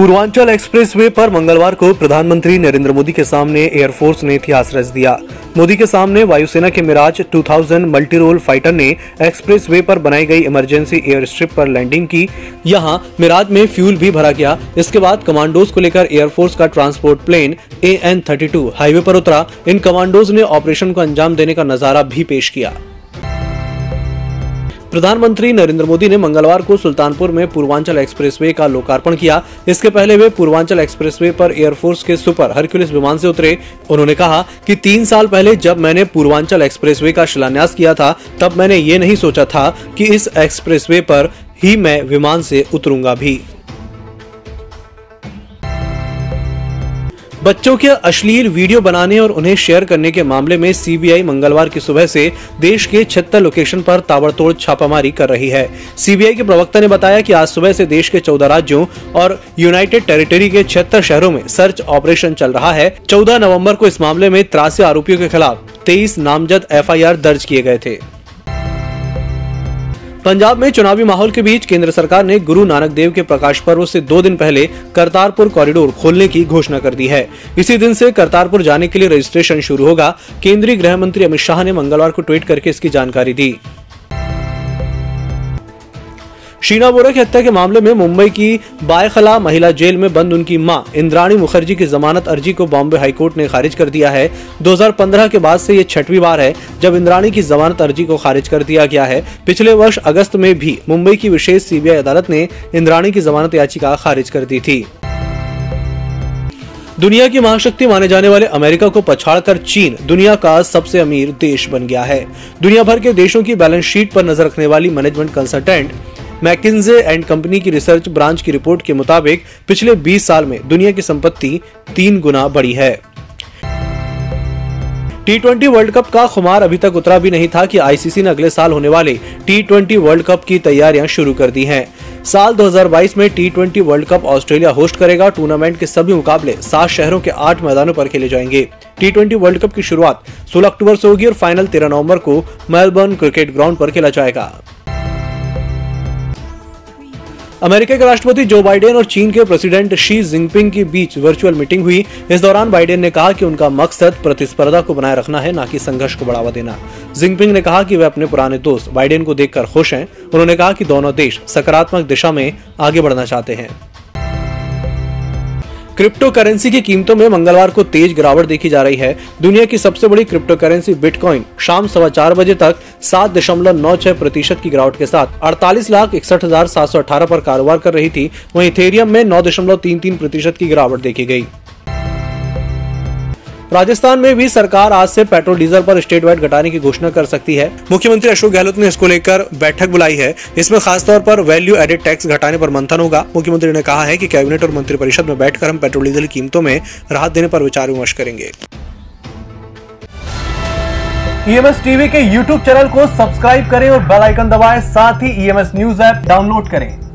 Purvanchal expressway पर मंगलवार को प्रधानमंत्री नरेंद्र मोदी के सामने एयरफोर्स ने इतिहास रच दिया। मोदी के सामने वायुसेना के मिराज 2000 मल्टी रोल फाइटर ने एक्सप्रेसवे पर बनाई गई इमरजेंसी एयर स्ट्रिप पर लैंडिंग की। यहाँ मिराज में फ्यूल भी भरा गया। इसके बाद कमांडोज को लेकर एयरफोर्स का ट्रांसपोर्ट प्लेन ए हाईवे पर उतरा। इन कमांडोज ने ऑपरेशन को अंजाम देने का नज़ारा भी पेश किया। प्रधानमंत्री नरेंद्र मोदी ने मंगलवार को सुल्तानपुर में पूर्वांचल एक्सप्रेसवे का लोकार्पण किया। इसके पहले वे पूर्वांचल एक्सप्रेसवे पर एयरफोर्स के सुपर हरक्यूलिस विमान से उतरे। उन्होंने कहा कि तीन साल पहले जब मैंने पूर्वांचल एक्सप्रेसवे का शिलान्यास किया था, तब मैंने ये नहीं सोचा था कि इस एक्सप्रेसवे पर ही मैं विमान से उतरूँगा भी। बच्चों के अश्लील वीडियो बनाने और उन्हें शेयर करने के मामले में सीबीआई मंगलवार की सुबह से देश के छिहत्तर लोकेशन पर ताबड़तोड़ छापामारी कर रही है। सीबीआई के प्रवक्ता ने बताया कि आज सुबह से देश के चौदह राज्यों और यूनाइटेड टेरिटरी के छिहत्तर शहरों में सर्च ऑपरेशन चल रहा है। चौदह नवंबर को इस मामले में त्रासी आरोपियों के खिलाफ तेईस नामजद एफआईआर दर्ज किए गए थे। पंजाब में चुनावी माहौल के बीच केंद्र सरकार ने गुरु नानक देव के प्रकाश पर्व से दो दिन पहले करतारपुर कॉरिडोर खोलने की घोषणा कर दी है। इसी दिन से करतारपुर जाने के लिए रजिस्ट्रेशन शुरू होगा। केंद्रीय गृह मंत्री अमित शाह ने मंगलवार को ट्वीट करके इसकी जानकारी दी। शीना बोरा की हत्या के मामले में मुंबई की बायखला महिला जेल में बंद उनकी माँ, इंद्राणी मुखर्जी की जमानत अर्जी को बॉम्बे हाईकोर्ट ने खारिज कर दिया है। 2015 के बाद से ये छठवीं बार है जब इंद्राणी की जमानत अर्जी को खारिज कर दिया गया है। पिछले वर्ष अगस्त में भी मुंबई की विशेष सीबीआई अदालत ने इंद्राणी की जमानत याचिका खारिज कर दी थी। दुनिया की महाशक्ति माने जाने वाले अमेरिका को पछाड़कर चीन, दुनिया का सबसे अमीर देश बन गया है। दुनिया भर के देशों की बैलेंस शीट पर नज़र रखने वाली management consultant McKinsey and company की रिसर्च ब्रांच की रिपोर्ट के मुताबिक, पिछले 20 साल में दुनिया की संपत्ति तीन गुना बढ़ी है। टी ट्वेंटी वर्ल्ड कप का खुमार अभी तक उतरा भी नहीं था कि आईसीसी ने अगले साल होने वाले टी ट्वेंटी वर्ल्ड कप की तैयारियाँ शुरू कर दी हैं। साल 2022 में T twenty world cup Australia host करेगा। टूर्नामेंट के सभी मुकाबले सात शहरों के आठ मैदानों पर खेले जाएँगे। टी ट्वेंटी वर्ल्ड कप की शुरुआत 16 अक्टूबर से होगी और फाइनल 13 नवंबर को मेलबर्न क्रिकेट ग्राउंड पर खेला जाएगा। अमेरिका के राष्ट्रपति जो बाइडेन और चीन के प्रेसिडेंट शी जिनपिंग के बीच वर्चुअल मीटिंग हुई। इस दौरान बाइडेन ने कहा कि उनका मकसद प्रतिस्पर्धा को बनाए रखना है, न कि संघर्ष को बढ़ावा देना। जिनपिंग ने कहा कि वे अपने पुराने दोस्त बाइडेन को देखकर खुश हैं। उन्होंने कहा कि दोनों देश सकारात्मक दिशा में आगे बढ़ना चाहते हैं। क्रिप्टो करेंसी की कीमतों में मंगलवार को तेज गिरावट देखी जा रही है। दुनिया की सबसे बड़ी क्रिप्टो करेंसी बिटकॉइन शाम सवा चार बजे तक सात दशमलव नौ छह प्रतिशत की गिरावट के साथ अड़तालीस लाख इकसठ हज़ार सात सौ अठारह आरोप कारोबार कर रही थी। वहीं इथेरियम में नौ दशमलव तीन तीन प्रतिशत की गिरावट देखी गई। राजस्थान में भी सरकार आज से पेट्रोल, डीजल पर स्टेट वाइड घटाने की घोषणा कर सकती है। मुख्यमंत्री अशोक गहलोत ने इसको लेकर बैठक बुलाई है। इसमें खासतौर पर वैल्यू एडेड टैक्स घटाने पर मंथन होगा। मुख्यमंत्री ने कहा है कि कैबिनेट और मंत्रिपरिषद में बैठकर हम पेट्रोल, डीजल कीमतों में राहत देने पर विचार विमर्श करेंगे। ईएमएस e टीवी के यूट्यूब चैनल को सब्सक्राइब करें और बेल आइकन दबाएँ। साथ ही ईएमएस न्यूज़ ऐप डाउनलोड करें।